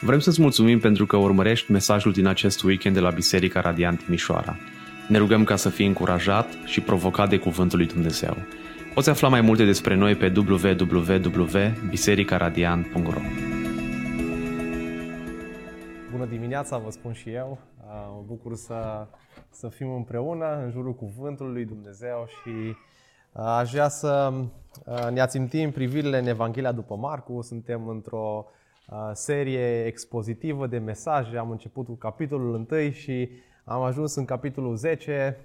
Vrem să-ți mulțumim pentru că urmărești mesajul din acest weekend de la Biserica Radiant Timișoara. Ne rugăm ca să fii încurajat și provocat de Cuvântul lui Dumnezeu. Poți afla mai multe despre noi pe www.bisericaradiant.ro Bună dimineața, vă spun și eu. Mă bucur să, să fim împreună în jurul Cuvântului lui Dumnezeu și aș vrea să ne ațintim privirile în Evanghelia după Marcu. Suntem într-o serie expozitivă de mesaje. Am început cu capitolul 1 și am ajuns în capitolul 10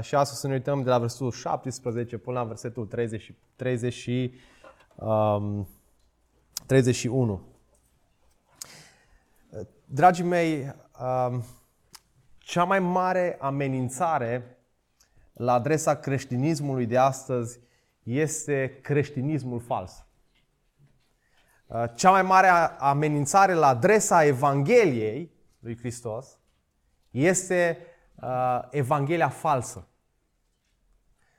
și astăzi să ne uităm de la versetul 17 până la versetul 30, 30, um, 31. Dragii mei, um, cea mai mare amenințare la adresa creștinismului de astăzi este creștinismul fals. Uh, cea mai mare amenințare la adresa Evangheliei lui Hristos este uh, Evanghelia falsă.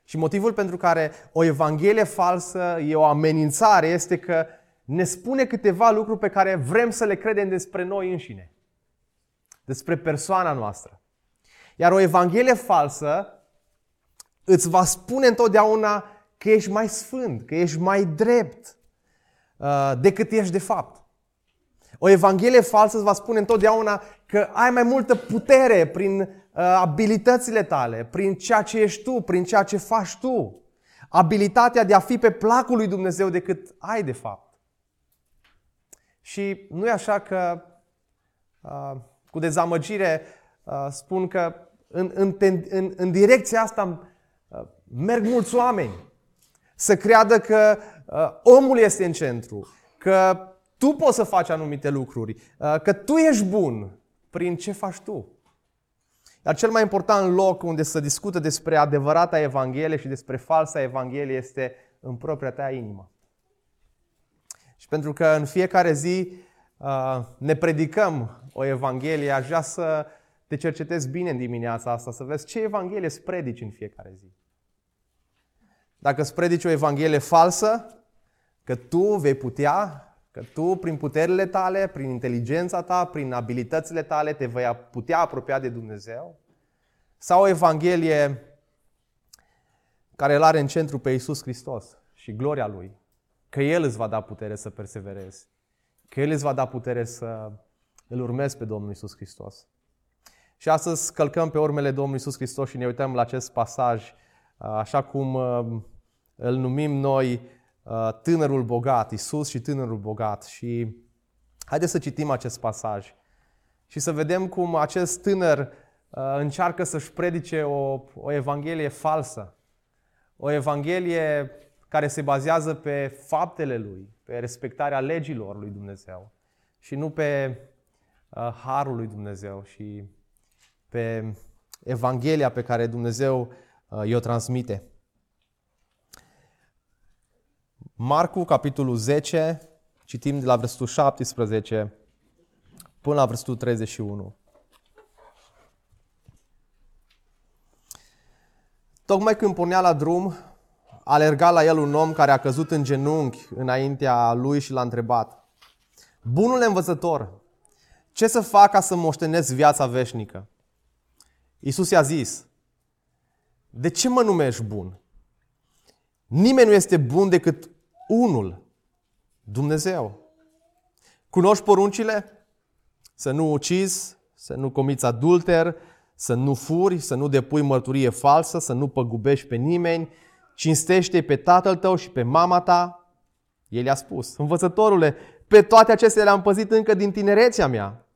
Și motivul pentru care o Evanghelie falsă e o amenințare este că ne spune câteva lucruri pe care vrem să le credem despre noi înșine, despre persoana noastră. Iar o Evanghelie falsă îți va spune întotdeauna că ești mai sfânt, că ești mai drept, Uh, decât ești de fapt. O evanghelie falsă îți va spune întotdeauna că ai mai multă putere prin uh, abilitățile tale, prin ceea ce ești tu, prin ceea ce faci tu. Abilitatea de a fi pe placul lui Dumnezeu decât ai de fapt. Și nu e așa că uh, cu dezamăgire spun că în, în, în, în direcția asta merg mulți oameni să creadă că uh, omul este în centru, că tu poți să faci anumite lucruri, uh, că tu ești bun prin ce faci tu. Dar cel mai important loc unde să discută despre adevărata Evanghelie și despre falsa Evanghelie este în propria ta inimă. Și pentru că în fiecare zi uh, ne predicăm o Evanghelie, aș vrea să te cercetezi bine în dimineața asta, să vezi ce Evanghelie îți predici în fiecare zi. Dacă îți predici o Evanghelie falsă, că tu vei putea, că tu prin puterile tale, prin inteligența ta, prin abilitățile tale te vei putea apropia de Dumnezeu, sau o Evanghelie care îl are în centru pe Iisus Hristos și gloria Lui, că El îți va da putere să perseverezi, că El îți va da putere să îl urmezi pe Domnul Iisus Hristos. Și astăzi călcăm pe urmele Domnului Iisus Hristos și ne uităm la acest pasaj, așa cum îl numim noi uh, tânărul bogat, Isus și tânărul bogat. Și haideți să citim acest pasaj și să vedem cum acest tânăr uh, încearcă să-și predice o, o evanghelie falsă. O evanghelie care se bazează pe faptele lui, pe respectarea legilor lui Dumnezeu și nu pe uh, harul lui Dumnezeu și pe evanghelia pe care Dumnezeu uh, i-o transmite. Marcu, capitolul 10, citim de la versetul 17 până la versetul 31. Tocmai când pornea la drum, alerga la el un om care a căzut în genunchi înaintea lui și l-a întrebat. Bunule învățător, ce să fac ca să moștenesc viața veșnică? Iisus i-a zis, de ce mă numești bun? Nimeni nu este bun decât unul, Dumnezeu. Cunoști poruncile? Să nu ucizi, să nu comiți adulter, să nu furi, să nu depui mărturie falsă, să nu păgubești pe nimeni, cinstește pe tatăl tău și pe mama ta. El i-a spus, învățătorule, pe toate acestea le-am păzit încă din tinerețea mea.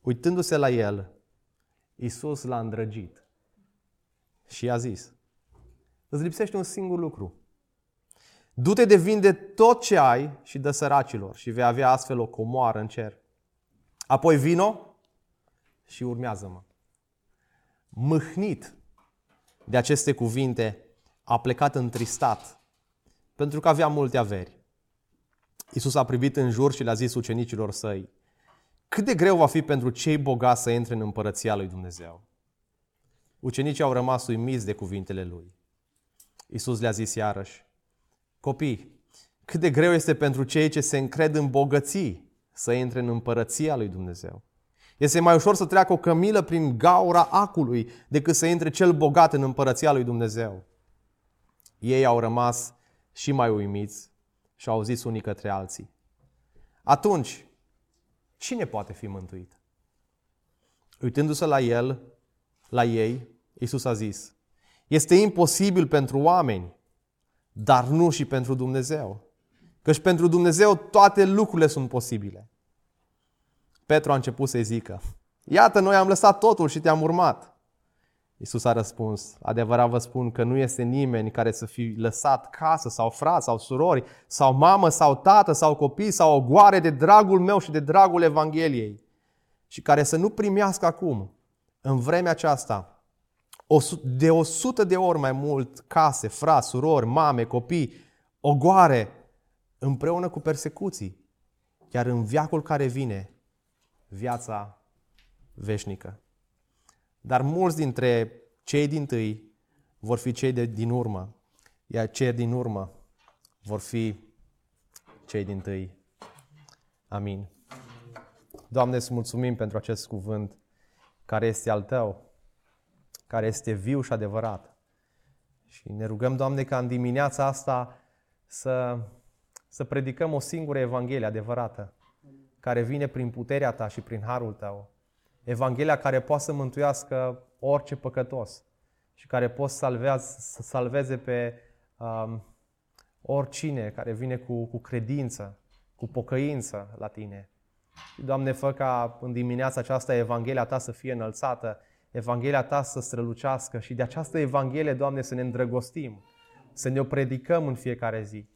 Uitându-se la el, Iisus l-a îndrăgit și i-a zis, îți lipsește un singur lucru. Du-te de vinde tot ce ai și dă săracilor și vei avea astfel o comoară în cer. Apoi vino și urmează-mă. Mâhnit de aceste cuvinte, a plecat întristat, pentru că avea multe averi. Iisus a privit în jur și le-a zis ucenicilor săi, cât de greu va fi pentru cei bogați să intre în împărăția lui Dumnezeu. Ucenicii au rămas uimiți de cuvintele lui. Iisus le-a zis iarăși, Copii, cât de greu este pentru cei ce se încred în bogății să intre în împărăția lui Dumnezeu. Este mai ușor să treacă o cămilă prin gaura acului decât să intre cel bogat în împărăția lui Dumnezeu. Ei au rămas și mai uimiți și au zis unii către alții. Atunci, cine poate fi mântuit? Uitându-se la el, la ei, Isus a zis, este imposibil pentru oameni, dar nu și pentru Dumnezeu. Căci pentru Dumnezeu toate lucrurile sunt posibile. Petru a început să-i zică, iată, noi am lăsat totul și te-am urmat. Iisus a răspuns, adevărat vă spun că nu este nimeni care să fi lăsat casă sau frați sau surori sau mamă sau tată sau copii sau o goare de dragul meu și de dragul Evangheliei și care să nu primească acum, în vremea aceasta, de o sută de ori mai mult case, frați, surori, mame, copii, ogoare, împreună cu persecuții, chiar în viacul care vine, viața veșnică. Dar mulți dintre cei din tâi vor fi cei de din urmă, iar cei din urmă vor fi cei din tâi. Amin. Doamne, îți mulțumim pentru acest cuvânt care este al Tău, care este viu și adevărat. Și ne rugăm, Doamne, ca în dimineața asta să, să predicăm o singură Evanghelie adevărată, care vine prin puterea Ta și prin harul Tău. Evanghelia care poate să mântuiască orice păcătos și care poate salvează, să salveze pe um, oricine care vine cu, cu credință, cu pocăință la Tine. Și, Doamne, fă ca în dimineața aceasta Evanghelia Ta să fie înălțată, Evanghelia Ta să strălucească și de această Evanghelie, Doamne, să ne îndrăgostim, să ne o predicăm în fiecare zi.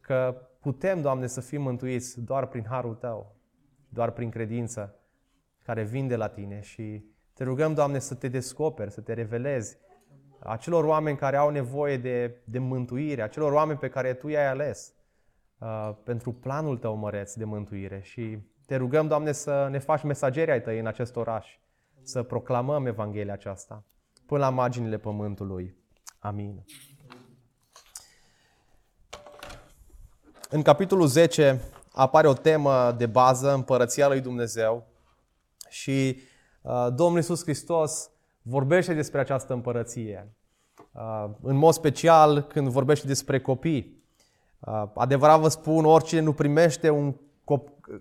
Că putem, Doamne, să fim mântuiți doar prin harul Tău, doar prin credință care vin de la Tine. Și te rugăm, Doamne, să te descoperi, să te revelezi acelor oameni care au nevoie de, de mântuire, acelor oameni pe care Tu i-ai ales uh, pentru planul Tău măreț de mântuire. Și te rugăm, Doamne, să ne faci mesageri ai Tăi în acest oraș, să proclamăm Evanghelia aceasta până la marginile pământului. Amin. În capitolul 10 apare o temă de bază, împărăția lui Dumnezeu și uh, Domnul Iisus Hristos vorbește despre această împărăție. Uh, în mod special când vorbește despre copii. Uh, adevărat vă spun, oricine nu primește un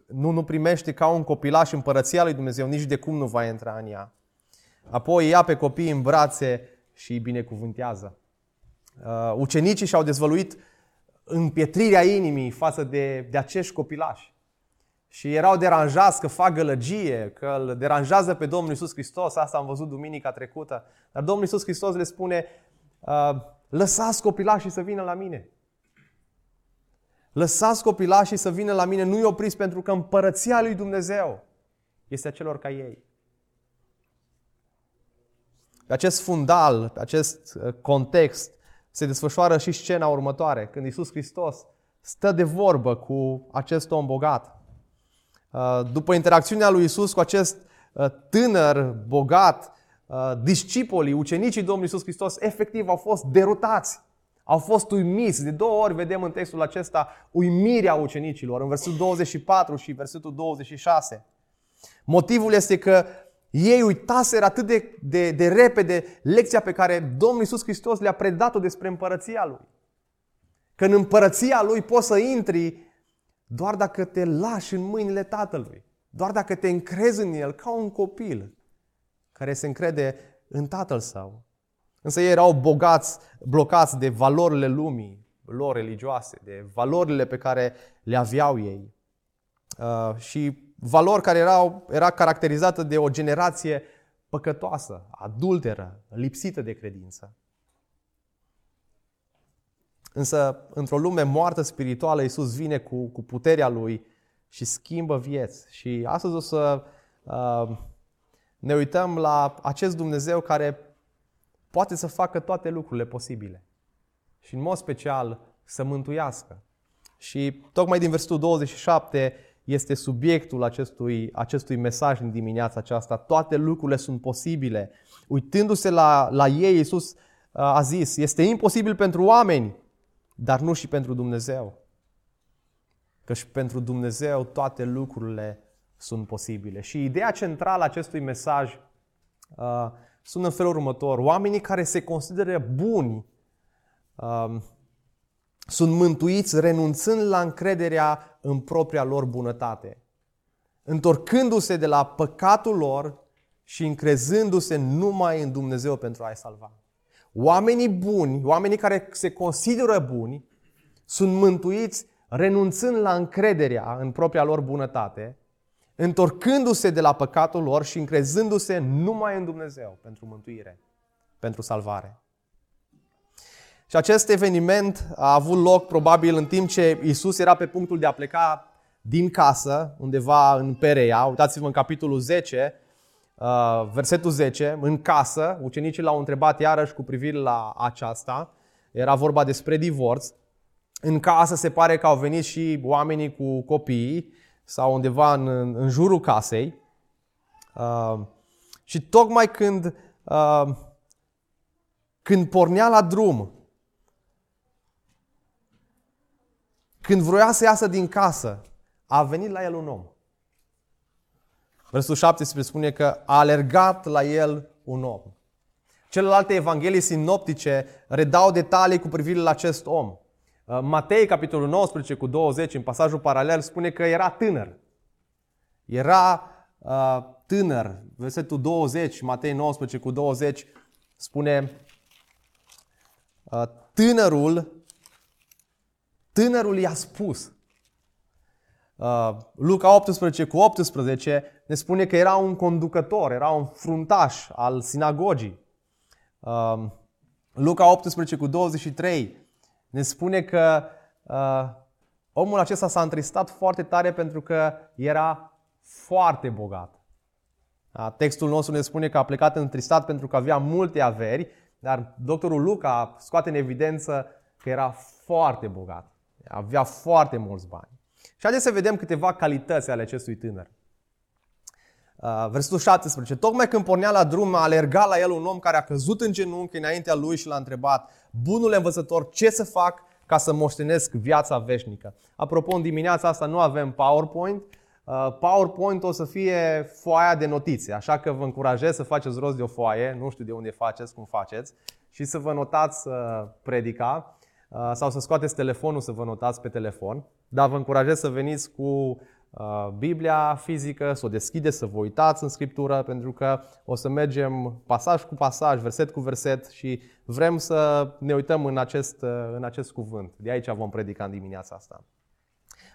nu, nu primește ca un copilaș împărăția lui Dumnezeu, nici de cum nu va intra în ea. Apoi ia pe copii în brațe și îi binecuvântează. Uh, ucenicii și-au dezvăluit împietrirea inimii față de, de acești copilași. Și erau deranjați că fac gălăgie, că îl deranjează pe Domnul Isus Hristos. Asta am văzut duminica trecută. Dar Domnul Isus Hristos le spune, uh, lăsați copilașii să vină la mine. Lăsați copilașii să vină la mine, nu-i opriți pentru că împărăția lui Dumnezeu este a celor ca ei. Pe acest fundal, pe acest uh, context, se desfășoară și scena următoare, când Isus Hristos stă de vorbă cu acest om bogat. Uh, după interacțiunea lui Isus cu acest uh, tânăr bogat, discipolii, ucenicii Domnului Isus Hristos, efectiv au fost derutați. Au fost uimiți. De două ori vedem în textul acesta uimirea ucenicilor, în versetul 24 și versetul 26. Motivul este că ei uitaseră atât de, de, de repede lecția pe care Domnul Iisus Hristos le-a predat-o despre împărăția Lui. Că în împărăția Lui poți să intri doar dacă te lași în mâinile Tatălui. Doar dacă te încrezi în El ca un copil care se încrede în Tatăl Său. Însă ei erau bogați, blocați de valorile lumii, lor religioase, de valorile pe care le aveau ei. Uh, și valori care erau, era caracterizată de o generație păcătoasă, adulteră, lipsită de credință. Însă, într-o lume moartă spirituală, Iisus vine cu, cu puterea Lui și schimbă vieți. Și astăzi o să uh, ne uităm la acest Dumnezeu care poate să facă toate lucrurile posibile. Și în mod special să mântuiască. Și tocmai din versetul 27 este subiectul acestui, acestui mesaj în dimineața aceasta. Toate lucrurile sunt posibile. Uitându-se la, la ei, Iisus uh, a zis, este imposibil pentru oameni, dar nu și pentru Dumnezeu. Că și pentru Dumnezeu toate lucrurile sunt posibile. Și ideea centrală a acestui mesaj uh, sună în felul următor. Oamenii care se consideră buni uh, sunt mântuiți renunțând la încrederea în propria lor bunătate, întorcându-se de la păcatul lor și încrezându-se numai în Dumnezeu pentru a-i salva. Oamenii buni, oamenii care se consideră buni, sunt mântuiți renunțând la încrederea în propria lor bunătate, întorcându-se de la păcatul lor și încrezându-se numai în Dumnezeu pentru mântuire, pentru salvare. Și acest eveniment a avut loc probabil în timp ce Isus era pe punctul de a pleca din casă, undeva în Pereia. Uitați-vă în capitolul 10, uh, versetul 10, în casă, ucenicii l-au întrebat iarăși cu privire la aceasta. Era vorba despre divorț. În casă se pare că au venit și oamenii cu copiii sau undeva în, în jurul casei. Uh, și tocmai când, uh, când pornea la drum, când vroia să iasă din casă, a venit la el un om. Versul 17 spune că a alergat la el un om. Celelalte evanghelii sinoptice redau detalii cu privire la acest om. Uh, Matei, capitolul 19 cu 20, în pasajul paralel, spune că era tânăr. Era uh, tânăr. Versetul 20, Matei 19 cu 20, spune uh, tânărul, tânărul i-a spus. Uh, Luca 18 cu 18 ne spune că era un conducător, era un fruntaș al sinagogii. Uh, Luca 18 cu 23 ne spune că uh, omul acesta s-a întristat foarte tare pentru că era foarte bogat. Da? Textul nostru ne spune că a plecat întristat pentru că avea multe averi, dar doctorul Luca scoate în evidență că era foarte bogat. Avea foarte mulți bani. Și haideți să vedem câteva calități ale acestui tânăr. Uh, versetul 17. Tocmai când pornea la drum, a alergat la el un om care a căzut în genunchi înaintea lui și l-a întrebat, bunule învățător, ce să fac ca să moștenesc viața veșnică? Apropo, în dimineața asta nu avem PowerPoint. Uh, PowerPoint o să fie foaia de notițe, așa că vă încurajez să faceți rost de o foaie, nu știu de unde faceți, cum faceți, și să vă notați uh, predica sau să scoateți telefonul să vă notați pe telefon. Dar vă încurajez să veniți cu Uh, Biblia fizică, să o deschideți, să vă uitați în Scriptură, pentru că o să mergem pasaj cu pasaj, verset cu verset și vrem să ne uităm în acest, uh, în acest cuvânt. De aici vom predica în dimineața asta.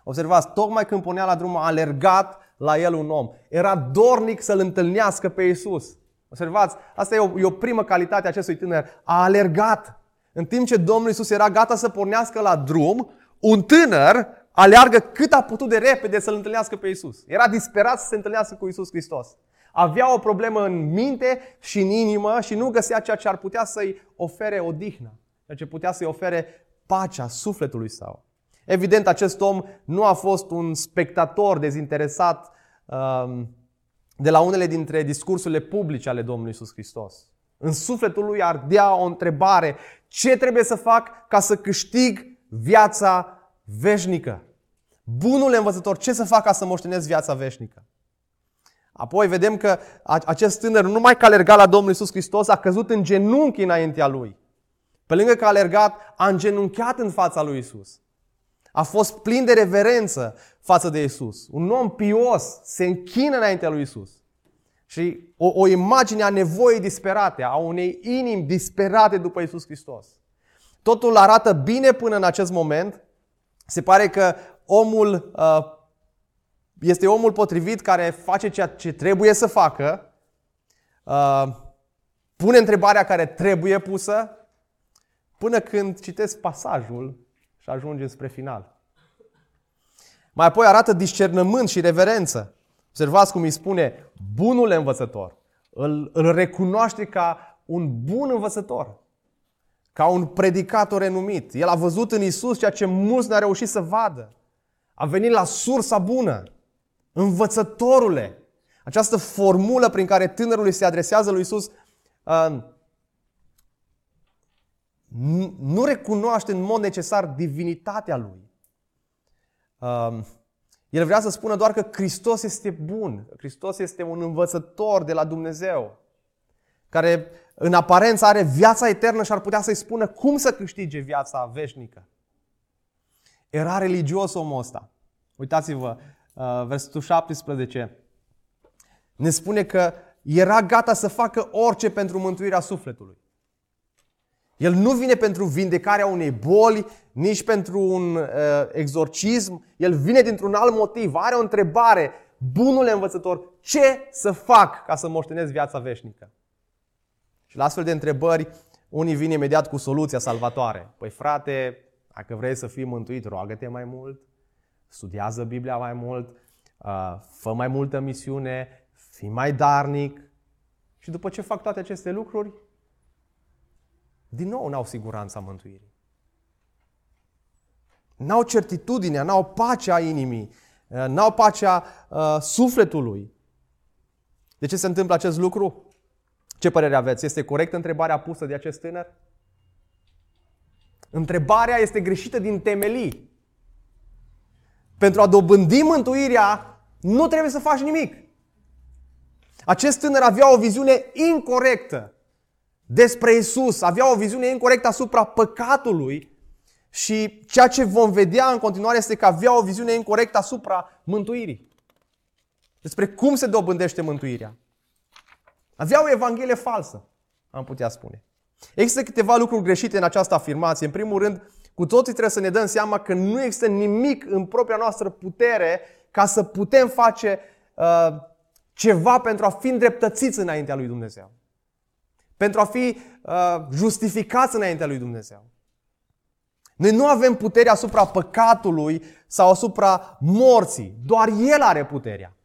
Observați, tocmai când punea la drum, a alergat la el un om. Era dornic să-l întâlnească pe Isus. Observați, asta e o, e o primă calitate a acestui tânăr. A alergat. În timp ce Domnul Isus era gata să pornească la drum, un tânăr aleargă cât a putut de repede să-L întâlnească pe Isus. Era disperat să se întâlnească cu Isus Hristos. Avea o problemă în minte și în inimă și nu găsea ceea ce ar putea să-i ofere odihnă, ceea ce putea să-i ofere pacea sufletului său. Evident, acest om nu a fost un spectator dezinteresat um, de la unele dintre discursurile publice ale Domnului Isus Hristos. În sufletul lui ardea o întrebare. Ce trebuie să fac ca să câștig viața veșnică. Bunul învățător, ce să fac ca să moștenesc viața veșnică? Apoi vedem că acest tânăr nu numai că a alergat la Domnul Isus Hristos, a căzut în genunchi înaintea lui. Pe lângă că a alergat, a îngenunchiat în fața lui Isus. A fost plin de reverență față de Isus. Un om pios se închină înaintea lui Isus. Și o, o imagine a nevoii disperate, a unei inimi disperate după Isus Hristos. Totul arată bine până în acest moment, se pare că omul uh, este omul potrivit care face ceea ce trebuie să facă, uh, pune întrebarea care trebuie pusă, până când citesc pasajul și ajunge spre final. Mai apoi arată discernământ și reverență. Observați cum îi spune bunul învățător. Îl, îl recunoaște ca un bun învățător ca un predicator renumit. El a văzut în Isus ceea ce mulți n-au reușit să vadă. A venit la sursa bună. Învățătorule. Această formulă prin care tânărul îi se adresează lui Isus uh, nu recunoaște în mod necesar divinitatea lui. Um, el vrea să spună doar că Hristos este bun, Hristos este un învățător de la Dumnezeu, care în aparență are viața eternă și ar putea să-i spună cum să câștige viața veșnică. Era religios omul ăsta. Uitați-vă, uh, versetul 17 ne spune că era gata să facă orice pentru mântuirea sufletului. El nu vine pentru vindecarea unei boli, nici pentru un uh, exorcism. El vine dintr-un alt motiv. Are o întrebare. Bunule învățător, ce să fac ca să moștenesc viața veșnică? Și la astfel de întrebări, unii vin imediat cu soluția salvatoare. Păi frate, dacă vrei să fii mântuit, roagă-te mai mult, studiază Biblia mai mult, uh, fă mai multă misiune, fii mai darnic. Și după ce fac toate aceste lucruri, din nou n-au siguranța mântuirii. N-au certitudinea, n-au pacea inimii, uh, n-au pacea uh, sufletului. De ce se întâmplă acest lucru? Ce părere aveți? Este corectă întrebarea pusă de acest tânăr? Întrebarea este greșită din temelii. Pentru a dobândi mântuirea, nu trebuie să faci nimic. Acest tânăr avea o viziune incorrectă despre Isus, avea o viziune incorrectă asupra păcatului și ceea ce vom vedea în continuare este că avea o viziune incorrectă asupra mântuirii. Despre cum se dobândește mântuirea. Avea o evanghelie falsă, am putea spune. Există câteva lucruri greșite în această afirmație. În primul rând, cu toții trebuie să ne dăm seama că nu există nimic în propria noastră putere ca să putem face uh, ceva pentru a fi îndreptățiți înaintea lui Dumnezeu. Pentru a fi uh, justificați înaintea lui Dumnezeu. Noi nu avem puterea asupra păcatului sau asupra morții. Doar El are puterea.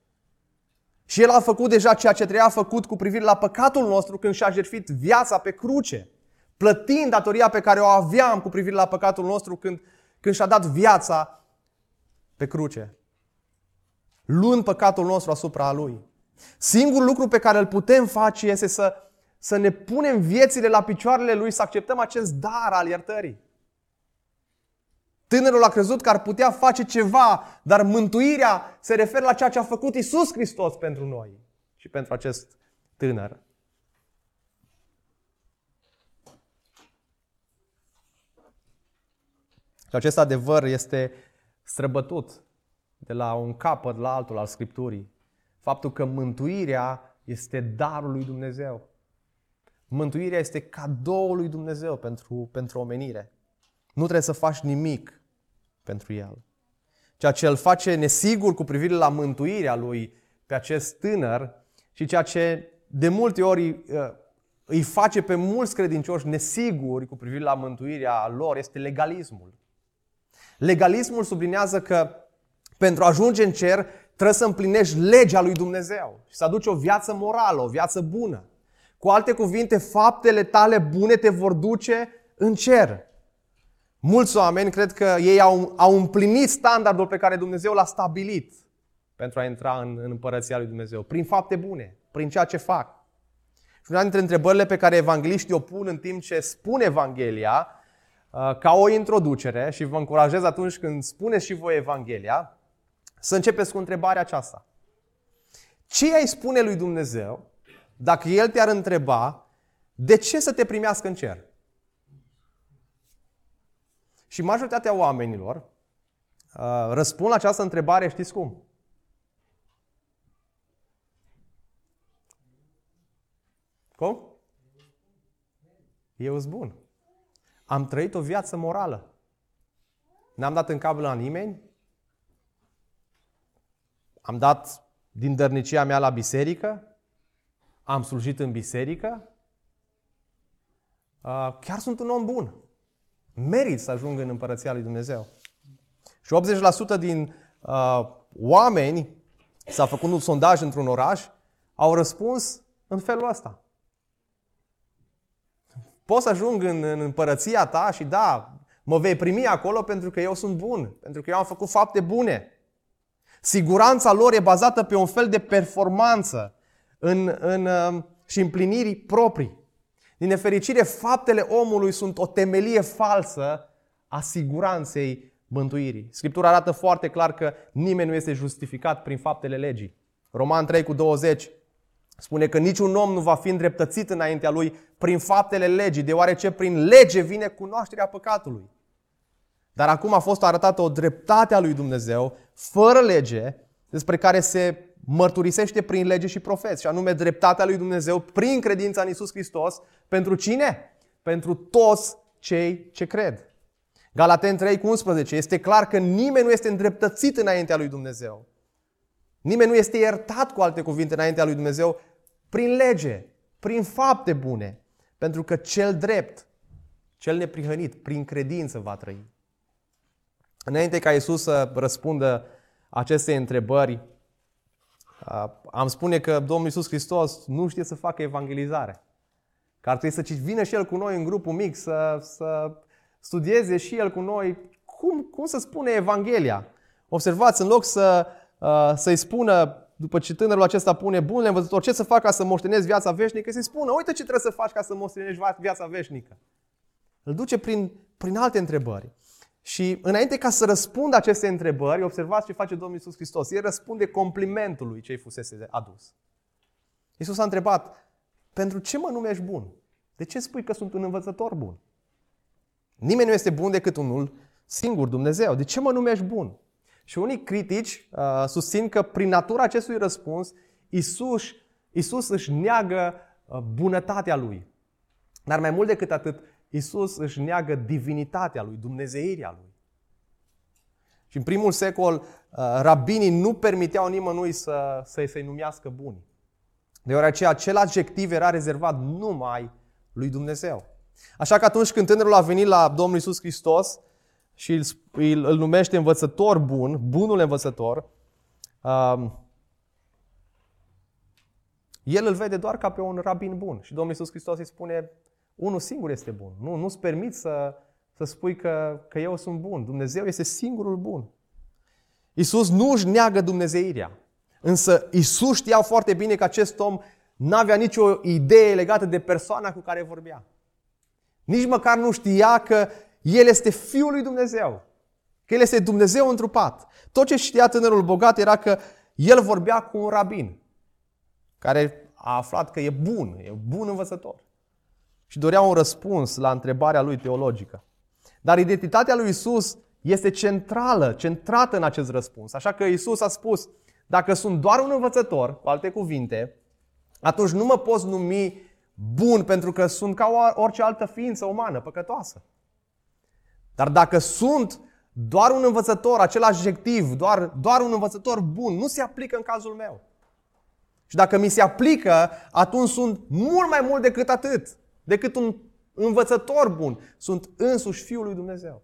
Și El a făcut deja ceea ce trebuia făcut cu privire la păcatul nostru când și-a jertfit viața pe cruce. Plătind datoria pe care o aveam cu privire la păcatul nostru când, când și-a dat viața pe cruce. Luând păcatul nostru asupra Lui. Singurul lucru pe care îl putem face este să, să ne punem viețile la picioarele Lui, să acceptăm acest dar al iertării. Tânărul a crezut că ar putea face ceva, dar mântuirea se referă la ceea ce a făcut Isus Hristos pentru noi și pentru acest tânăr. Și acest adevăr este străbătut de la un capăt la altul al Scripturii. Faptul că mântuirea este darul lui Dumnezeu. Mântuirea este cadoul lui Dumnezeu pentru, pentru omenire. Nu trebuie să faci nimic pentru el. Ceea ce îl face nesigur cu privire la mântuirea lui pe acest tânăr și ceea ce de multe ori uh, îi face pe mulți credincioși nesiguri cu privire la mântuirea lor este legalismul. Legalismul sublinează că pentru a ajunge în cer trebuie să împlinești legea lui Dumnezeu și să aduci o viață morală, o viață bună. Cu alte cuvinte, faptele tale bune te vor duce în cer. Mulți oameni cred că ei au, au împlinit standardul pe care Dumnezeu l-a stabilit pentru a intra în, în împărăția lui Dumnezeu, prin fapte bune, prin ceea ce fac. Și una dintre întrebările pe care evangeliștii o pun în timp ce spun Evanghelia, uh, ca o introducere, și vă încurajez atunci când spuneți și voi Evanghelia, să începeți cu întrebarea aceasta. Ce ai spune lui Dumnezeu dacă El te-ar întreba de ce să te primească în cer? Și majoritatea oamenilor uh, răspund la această întrebare, știți cum? Cum? Eu sunt bun. Am trăit o viață morală. N-am dat în cap la nimeni. Am dat din dărnicia mea la biserică. Am slujit în biserică. Uh, chiar sunt un om bun merit să ajungă în împărăția lui Dumnezeu. Și 80% din uh, oameni, s-a făcut un sondaj într-un oraș, au răspuns în felul ăsta. Pot să ajung în, în împărăția ta și da, mă vei primi acolo pentru că eu sunt bun, pentru că eu am făcut fapte bune. Siguranța lor e bazată pe un fel de performanță în, în, uh, și împlinirii proprii. Din nefericire, faptele omului sunt o temelie falsă a siguranței mântuirii. Scriptura arată foarte clar că nimeni nu este justificat prin faptele legii. Roman 3 cu 20 spune că niciun om nu va fi îndreptățit înaintea lui prin faptele legii, deoarece prin lege vine cunoașterea păcatului. Dar acum a fost arătată o dreptate a lui Dumnezeu, fără lege, despre care se mărturisește prin lege și profeți, și anume dreptatea lui Dumnezeu prin credința în Isus Hristos. Pentru cine? Pentru toți cei ce cred. Galaten 3 cu 11. Este clar că nimeni nu este îndreptățit înaintea lui Dumnezeu. Nimeni nu este iertat, cu alte cuvinte, înaintea lui Dumnezeu prin lege, prin fapte bune. Pentru că cel drept, cel neprihănit, prin credință va trăi. Înainte ca Isus să răspundă aceste întrebări, am spune că Domnul Iisus Hristos nu știe să facă evangelizare. Că ar trebui să vină și El cu noi în grupul mic, să, să studieze și El cu noi cum, cum să spune Evanghelia. Observați, în loc să, uh, să-i spună, după ce tânărul acesta pune bun învățător, ce să fac ca să moștenezi viața veșnică, să-i spună, uite ce trebuie să faci ca să moștenești viața veșnică. Îl duce prin, prin alte întrebări. Și înainte ca să răspundă aceste întrebări, observați ce face Domnul Iisus Hristos. El răspunde complimentului ce îi fusese adus. Iisus a întrebat, pentru ce mă numești bun? De ce spui că sunt un învățător bun? Nimeni nu este bun decât unul singur, Dumnezeu. De ce mă numești bun? Și unii critici uh, susțin că prin natura acestui răspuns, Isus, Isus își neagă uh, bunătatea lui. Dar mai mult decât atât, Isus își neagă divinitatea lui, dumnezeirea lui. Și în primul secol, uh, rabinii nu permiteau nimănui să, să să-i numească buni. Deoarece acel adjectiv era rezervat numai lui Dumnezeu. Așa că atunci când tânărul a venit la Domnul Isus Hristos și îl, îl, îl numește învățător bun, bunul învățător, um, el îl vede doar ca pe un rabin bun. Și Domnul Isus Hristos îi spune, unul singur este bun. Nu, nu-ți permit să, să spui că, că eu sunt bun. Dumnezeu este singurul bun. Isus nu își neagă dumnezeirea. Însă Isus știa foarte bine că acest om n-avea nicio idee legată de persoana cu care vorbea. Nici măcar nu știa că El este Fiul lui Dumnezeu. Că El este Dumnezeu întrupat. Tot ce știa tânărul bogat era că El vorbea cu un rabin care a aflat că e bun, e bun învățător și dorea un răspuns la întrebarea lui teologică. Dar identitatea lui Isus este centrală, centrată în acest răspuns. Așa că Isus a spus, dacă sunt doar un învățător, cu alte cuvinte, atunci nu mă poți numi bun pentru că sunt ca orice altă ființă umană, păcătoasă. Dar dacă sunt doar un învățător, acel adjectiv, doar, doar un învățător bun, nu se aplică în cazul meu. Și dacă mi se aplică, atunci sunt mult mai mult decât atât decât un învățător bun. Sunt însuși Fiul lui Dumnezeu.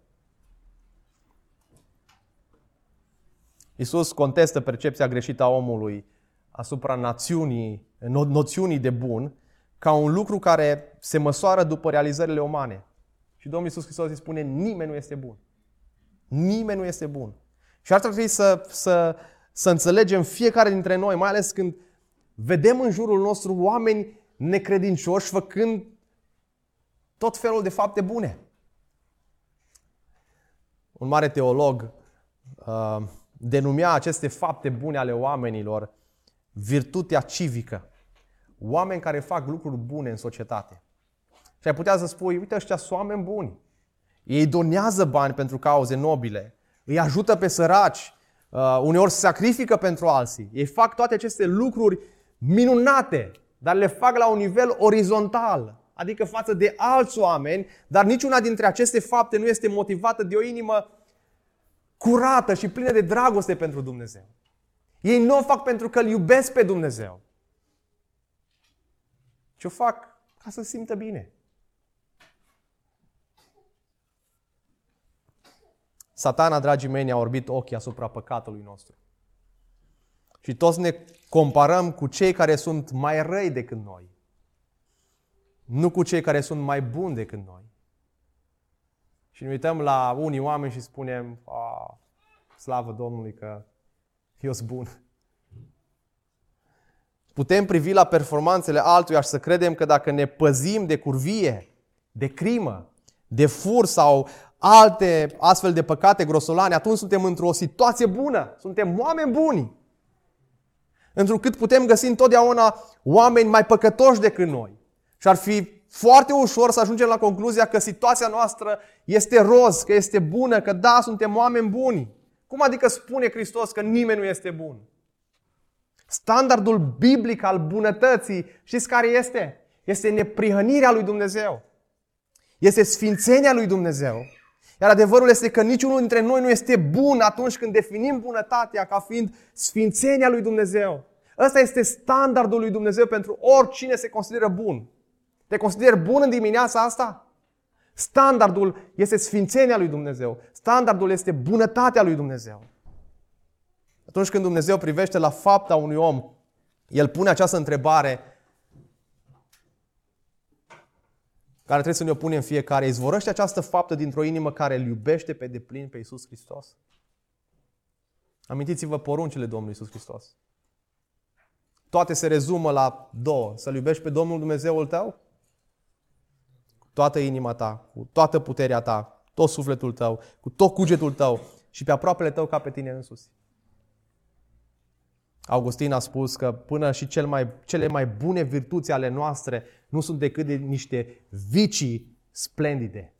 Iisus contestă percepția greșită a omului asupra națiunii, no- noțiunii de bun ca un lucru care se măsoară după realizările umane. Și Domnul Iisus Hristos îi spune, nimeni nu este bun. Nimeni nu este bun. Și ar trebui să, să, să înțelegem fiecare dintre noi, mai ales când vedem în jurul nostru oameni necredincioși făcând tot felul de fapte bune. Un mare teolog uh, denumea aceste fapte bune ale oamenilor virtutea civică. Oameni care fac lucruri bune în societate. Și ai putea să spui, uite, ăștia sunt oameni buni. Ei donează bani pentru cauze nobile. Îi ajută pe săraci. Uh, uneori se sacrifică pentru alții. Ei fac toate aceste lucruri minunate, dar le fac la un nivel orizontal adică față de alți oameni, dar niciuna dintre aceste fapte nu este motivată de o inimă curată și plină de dragoste pentru Dumnezeu. Ei nu o fac pentru că îl iubesc pe Dumnezeu, ci o fac ca să simtă bine. Satana, dragii mei, ne-a orbit ochii asupra păcatului nostru. Și toți ne comparăm cu cei care sunt mai răi decât noi nu cu cei care sunt mai buni decât noi. Și ne uităm la unii oameni și spunem, a, slavă Domnului că eu sunt bun. Putem privi la performanțele altuia și să credem că dacă ne păzim de curvie, de crimă, de fur sau alte astfel de păcate grosolane, atunci suntem într-o situație bună. Suntem oameni buni. Întrucât putem găsi întotdeauna oameni mai păcătoși decât noi. Și ar fi foarte ușor să ajungem la concluzia că situația noastră este roz, că este bună, că da, suntem oameni buni. Cum adică spune Hristos că nimeni nu este bun? Standardul biblic al bunătății, știți care este? Este neprihănirea lui Dumnezeu. Este sfințenia lui Dumnezeu. Iar adevărul este că niciunul dintre noi nu este bun atunci când definim bunătatea ca fiind sfințenia lui Dumnezeu. Ăsta este standardul lui Dumnezeu pentru oricine se consideră bun. Te consideri bun în dimineața asta? Standardul este sfințenia lui Dumnezeu. Standardul este bunătatea lui Dumnezeu. Atunci când Dumnezeu privește la fapta unui om, El pune această întrebare care trebuie să ne o punem fiecare. Izvorăște această faptă dintr-o inimă care îl iubește pe deplin pe Iisus Hristos? Amintiți-vă poruncile Domnului Iisus Hristos. Toate se rezumă la două. Să-L iubești pe Domnul Dumnezeul tău toată inima ta, cu toată puterea ta, tot sufletul tău, cu tot cugetul tău și pe aproapele tău ca pe tine însuți. Augustin a spus că până și cel mai, cele mai bune virtuți ale noastre nu sunt decât de niște vicii splendide.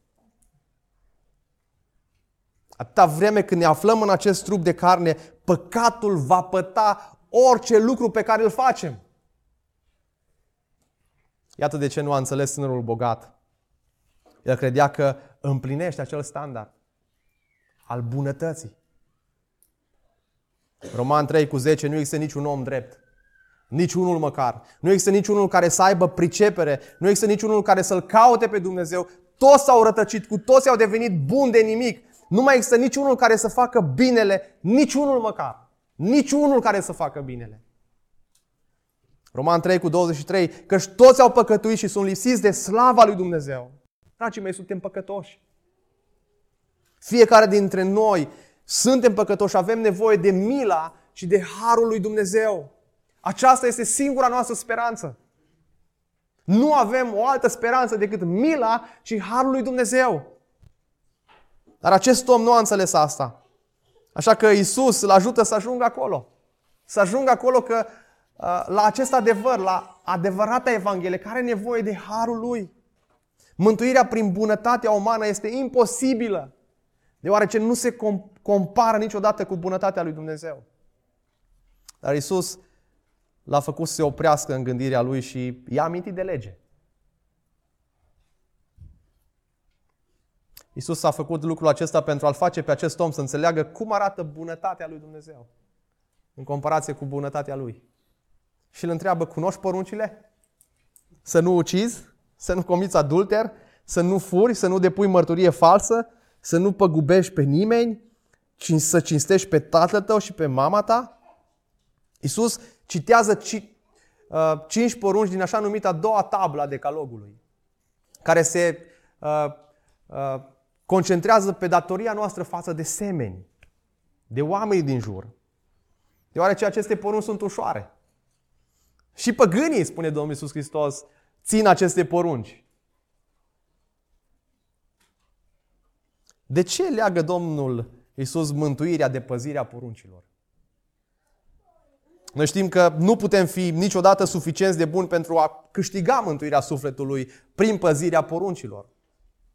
Atâta vreme când ne aflăm în acest trup de carne, păcatul va păta orice lucru pe care îl facem. Iată de ce nu a înțeles tânărul bogat. El credea că împlinește acel standard al bunătății. Roman 3 cu 10, nu există niciun om drept. Niciunul măcar. Nu există niciunul care să aibă pricepere. Nu există niciunul care să-L caute pe Dumnezeu. Toți s-au rătăcit, cu toți au devenit buni de nimic. Nu mai există niciunul care să facă binele, niciunul măcar. Niciunul care să facă binele. Roman 3 cu 23, căci toți au păcătuit și sunt lipsiți de slava lui Dumnezeu. Dragii mei, suntem păcătoși. Fiecare dintre noi suntem păcătoși, avem nevoie de mila și de harul lui Dumnezeu. Aceasta este singura noastră speranță. Nu avem o altă speranță decât mila și harul lui Dumnezeu. Dar acest om nu a înțeles asta. Așa că Isus îl ajută să ajungă acolo. Să ajungă acolo că uh, la acest adevăr, la adevărata Evanghelie, care are nevoie de harul lui. Mântuirea prin bunătatea umană este imposibilă, deoarece nu se compară niciodată cu bunătatea lui Dumnezeu. Dar Isus l-a făcut să se oprească în gândirea lui și i-a amintit de lege. Isus a făcut lucrul acesta pentru a-l face pe acest om să înțeleagă cum arată bunătatea lui Dumnezeu în comparație cu bunătatea lui. Și îl întreabă, cunoști poruncile? Să nu ucizi? Să nu comiți adulter, să nu furi, să nu depui mărturie falsă, să nu păgubești pe nimeni, să cinstești pe tatăl tău și pe mama ta. Iisus citează ci, uh, cinci porunci din așa numita a doua tablă a decalogului, care se uh, uh, concentrează pe datoria noastră față de semeni, de oameni din jur. Deoarece aceste porunci sunt ușoare. Și păgânii, spune Domnul Iisus Hristos, țin aceste porunci. De ce leagă Domnul Iisus mântuirea de păzirea poruncilor? Noi știm că nu putem fi niciodată suficienți de buni pentru a câștiga mântuirea sufletului prin păzirea poruncilor,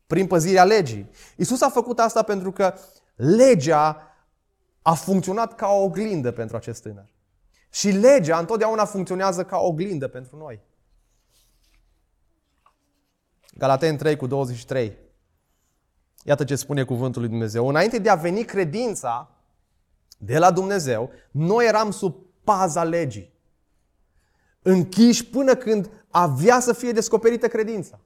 prin păzirea legii. Iisus a făcut asta pentru că legea a funcționat ca o oglindă pentru acest tânăr. Și legea întotdeauna funcționează ca o oglindă pentru noi. Galaten 3 cu 23. Iată ce spune cuvântul lui Dumnezeu. Înainte de a veni credința de la Dumnezeu, noi eram sub paza legii. Închiși până când avea să fie descoperită credința.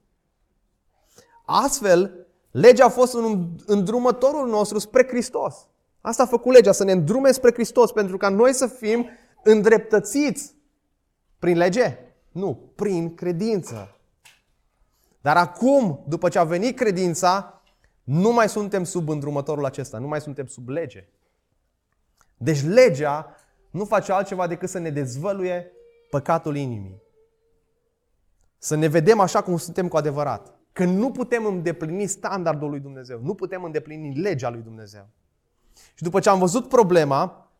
Astfel, legea a fost un îndrumătorul nostru spre Hristos. Asta a făcut legea, să ne îndrume spre Hristos, pentru ca noi să fim îndreptățiți prin lege? Nu, prin credință. Dar acum, după ce a venit credința, nu mai suntem sub îndrumătorul acesta, nu mai suntem sub lege. Deci legea nu face altceva decât să ne dezvăluie păcatul inimii. Să ne vedem așa cum suntem cu adevărat. că nu putem îndeplini standardul lui Dumnezeu, nu putem îndeplini legea lui Dumnezeu. Și după ce am văzut problema,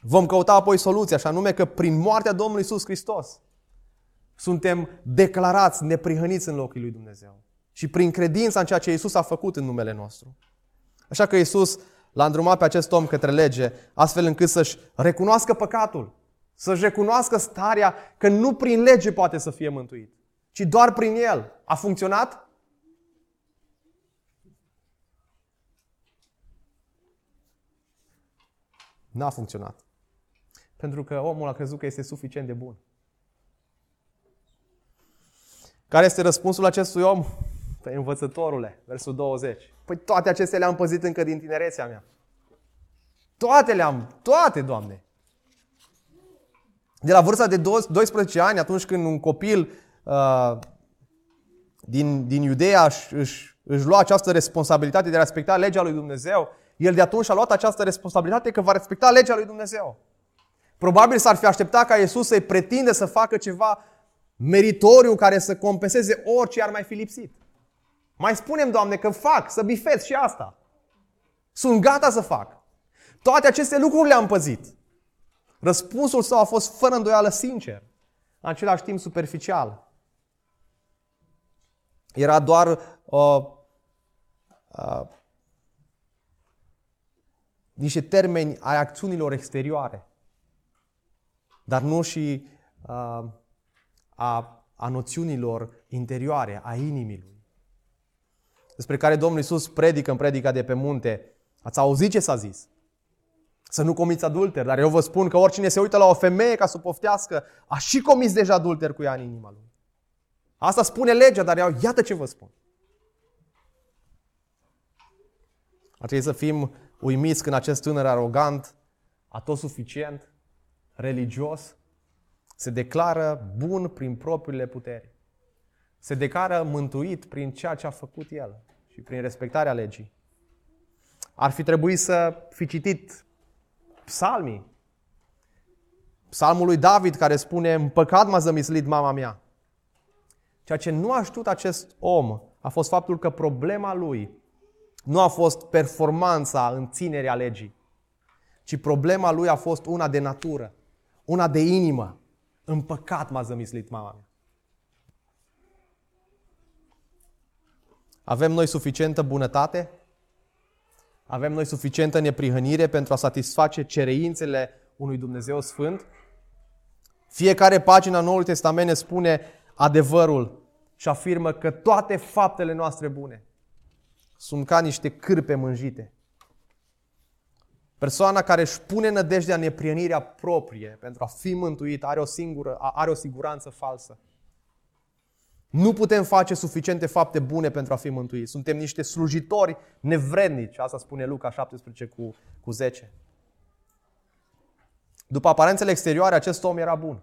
vom căuta apoi soluția, și anume că prin moartea Domnului Isus Hristos suntem declarați neprihăniți în locul lui Dumnezeu. Și prin credința în ceea ce Isus a făcut în numele nostru. Așa că Isus l-a îndrumat pe acest om către lege, astfel încât să-și recunoască păcatul, să-și recunoască starea că nu prin lege poate să fie mântuit, ci doar prin el. A funcționat? N-a funcționat. Pentru că omul a crezut că este suficient de bun. Care este răspunsul acestui om? Păi învățătorule, versul 20. Păi toate acestea le-am păzit încă din tinerețea mea. Toate le-am, toate, Doamne. De la vârsta de 12 ani, atunci când un copil uh, din, din Iudeea își, își, își lua această responsabilitate de a respecta legea lui Dumnezeu, el de atunci a luat această responsabilitate că va respecta legea lui Dumnezeu. Probabil s-ar fi așteptat ca Iisus să-i pretinde să facă ceva meritoriu care să compenseze orice ar mai fi lipsit. Mai spunem, Doamne, că fac, să bifez și asta. Sunt gata să fac. Toate aceste lucruri le-am păzit. Răspunsul său a fost fără îndoială sincer, în același timp superficial. Era doar uh, uh, niște termeni ai acțiunilor exterioare, dar nu și uh, a, a noțiunilor interioare, a inimii lui. Despre care Domnul Iisus predică în predica de pe munte. Ați auzit ce s-a zis? Să nu comiți adulter, dar eu vă spun că oricine se uită la o femeie ca să poftească, a și comis deja adulter cu ea în inima lui. Asta spune legea, dar eu, iată ce vă spun. Ar trebui să fim uimiți când acest tânăr arogant, suficient, religios, se declară bun prin propriile puteri. Se declară mântuit prin ceea ce a făcut el și prin respectarea legii. Ar fi trebuit să fi citit psalmii. Psalmul lui David care spune, în păcat m-a zămislit mama mea. Ceea ce nu a știut acest om a fost faptul că problema lui nu a fost performanța în ținerea legii, ci problema lui a fost una de natură, una de inimă. În păcat m-a zămislit mama mea. Avem noi suficientă bunătate? Avem noi suficientă neprihănire pentru a satisface cereințele unui Dumnezeu Sfânt? Fiecare pagina Noului Testament ne spune adevărul și afirmă că toate faptele noastre bune sunt ca niște cârpe mânjite. Persoana care își pune nădejdea în neprienirea proprie pentru a fi mântuit are o, singură, are o siguranță falsă. Nu putem face suficiente fapte bune pentru a fi mântuiți. Suntem niște slujitori nevrednici. Asta spune Luca 17 cu, cu 10. După aparențele exterioare, acest om era bun.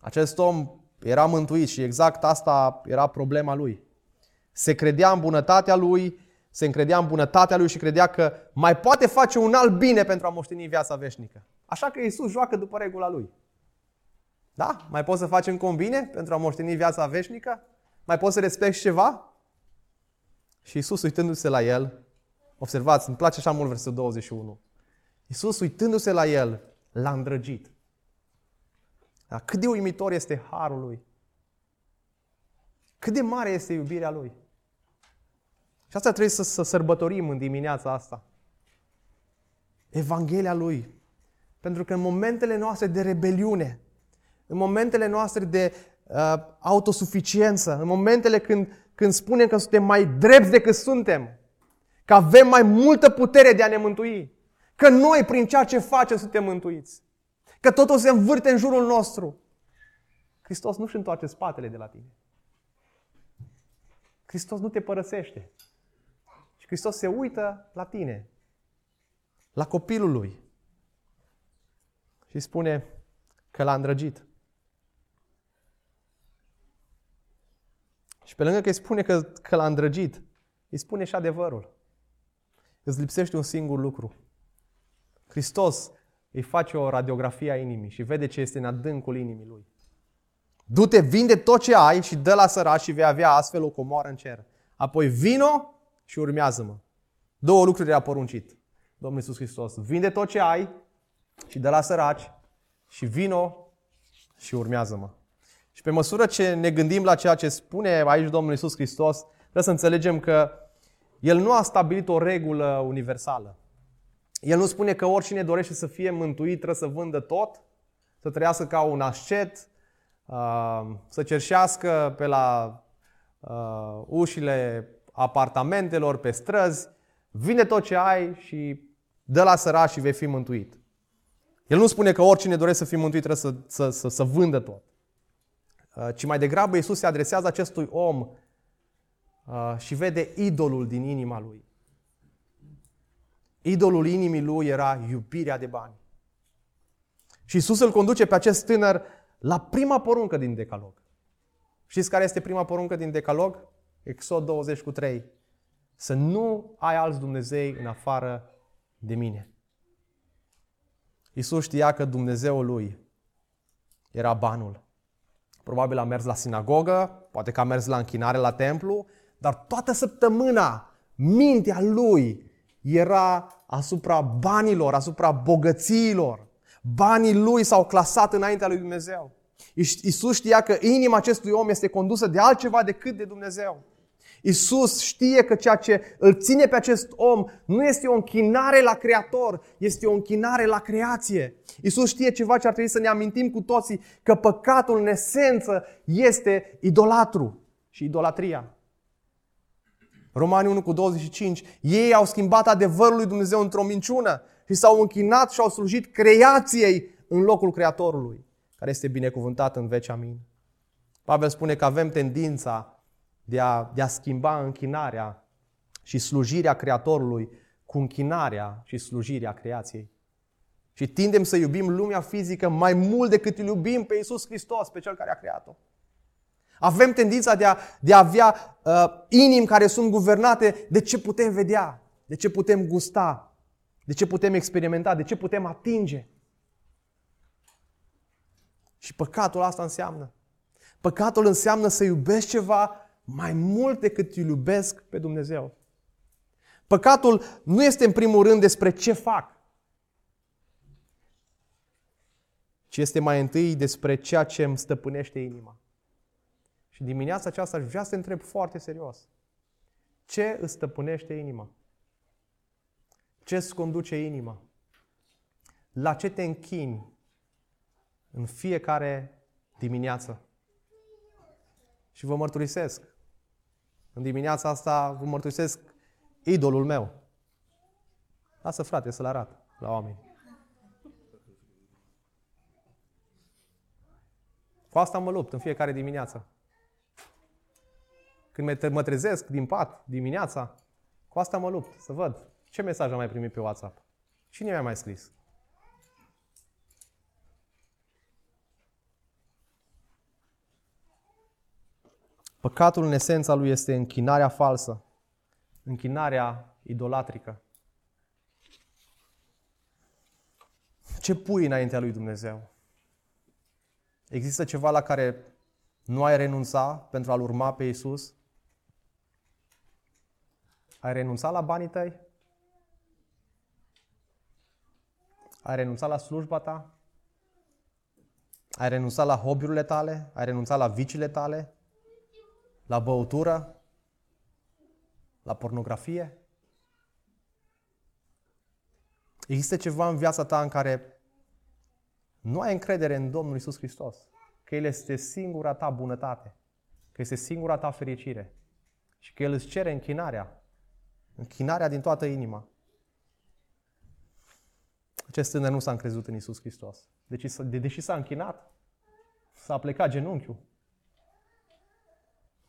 Acest om era mântuit și exact asta era problema lui. Se credea în bunătatea lui, se încredea în bunătatea lui și credea că mai poate face un alt bine pentru a moșteni viața veșnică. Așa că Iisus joacă după regula lui. Da? Mai poți să faci încă un bine pentru a moșteni viața veșnică? Mai poți să respecti ceva? Și Iisus uitându-se la el, observați, îmi place așa mult versetul 21. Iisus uitându-se la el, l-a îndrăgit. Dar cât de uimitor este harul lui. Cât de mare este iubirea lui. Și asta trebuie să, să sărbătorim în dimineața asta. Evanghelia lui. Pentru că în momentele noastre de rebeliune, în momentele noastre de uh, autosuficiență, în momentele când, când spunem că suntem mai drepți decât suntem, că avem mai multă putere de a ne mântui, că noi, prin ceea ce facem, suntem mântuiți, că totul se învârte în jurul nostru, Hristos nu-și întoarce spatele de la tine. Hristos nu te părăsește. Și Hristos se uită la tine, la copilul lui. Și spune că l-a îndrăgit. Și pe lângă că îi spune că, că l-a îndrăgit, îi spune și adevărul. Îți lipsește un singur lucru. Hristos îi face o radiografie a inimii și vede ce este în adâncul inimii lui. Du-te, vinde tot ce ai și dă la săraci și vei avea astfel o comoară în cer. Apoi vino și urmează-mă. Două lucruri a poruncit Domnul Iisus Hristos. Vinde tot ce ai și dă la săraci și vino și urmează-mă. Și pe măsură ce ne gândim la ceea ce spune aici Domnul Iisus Hristos, trebuie să înțelegem că El nu a stabilit o regulă universală. El nu spune că oricine dorește să fie mântuit trebuie să vândă tot, să trăiască ca un ascet, uh, să cerșească pe la uh, ușile apartamentelor, pe străzi, vinde tot ce ai și dă la săraci și vei fi mântuit. El nu spune că oricine dorește să fie mântuit trebuie să, să, să, să vândă tot. Uh, ci mai degrabă Iisus se adresează acestui om și vede idolul din inima lui. Idolul inimii lui era iubirea de bani. Și Iisus îl conduce pe acest tânăr la prima poruncă din Decalog. Știți care este prima poruncă din Decalog? Exod 20 cu 3. Să nu ai alți Dumnezei în afară de mine. Iisus știa că Dumnezeul lui era banul. Probabil a mers la sinagogă, poate că a mers la închinare la templu, dar toată săptămâna mintea lui era asupra banilor, asupra bogățiilor. Banii lui s-au clasat înaintea lui Dumnezeu. Iisus știa că inima acestui om este condusă de altceva decât de Dumnezeu. Isus știe că ceea ce îl ține pe acest om nu este o închinare la Creator, este o închinare la creație. Isus știe ceva ce ar trebui să ne amintim cu toții, că păcatul în esență este idolatru și idolatria. Romani 1 cu 25, ei au schimbat adevărul lui Dumnezeu într-o minciună și s-au închinat și au slujit creației în locul Creatorului, care este binecuvântat în veci amin. Pavel spune că avem tendința de a, de a schimba închinarea și slujirea Creatorului cu închinarea și slujirea creației. Și tindem să iubim lumea fizică mai mult decât îl iubim pe Iisus Hristos, pe Cel care a creat-o. Avem tendința de a, de a avea uh, inimi care sunt guvernate de ce putem vedea, de ce putem gusta, de ce putem experimenta, de ce putem atinge. Și păcatul asta înseamnă. Păcatul înseamnă să iubești ceva mai mult decât îl iubesc pe Dumnezeu. Păcatul nu este în primul rând despre ce fac, ci este mai întâi despre ceea ce îmi stăpânește inima. Și dimineața aceasta aș vrea să te întreb foarte serios. Ce îți stăpânește inima? Ce îți conduce inima? La ce te închini în fiecare dimineață? Și vă mărturisesc. În dimineața asta vă mărturisesc idolul meu. Lasă frate să-l arat la oameni. Cu asta mă lupt în fiecare dimineață. Când mă trezesc din pat dimineața, cu asta mă lupt, să văd ce mesaj am mai primit pe WhatsApp. Cine mi-a mai scris? Păcatul în esența lui este închinarea falsă, închinarea idolatrică. Ce pui înaintea lui Dumnezeu? Există ceva la care nu ai renunța pentru a-L urma pe Isus? Ai renunțat la banii tăi? Ai renunțat la slujba ta? Ai renunțat la hobby-urile tale? Ai renunțat la viciile tale? La băutură? La pornografie? Există ceva în viața ta în care nu ai încredere în Domnul Isus Hristos, că El este singura ta bunătate, că este singura ta fericire și că El îți cere închinarea Închinarea din toată inima. Acest tânăr nu s-a încrezut în Isus Hristos. Deci, de, deși s-a închinat, s-a plecat genunchiul.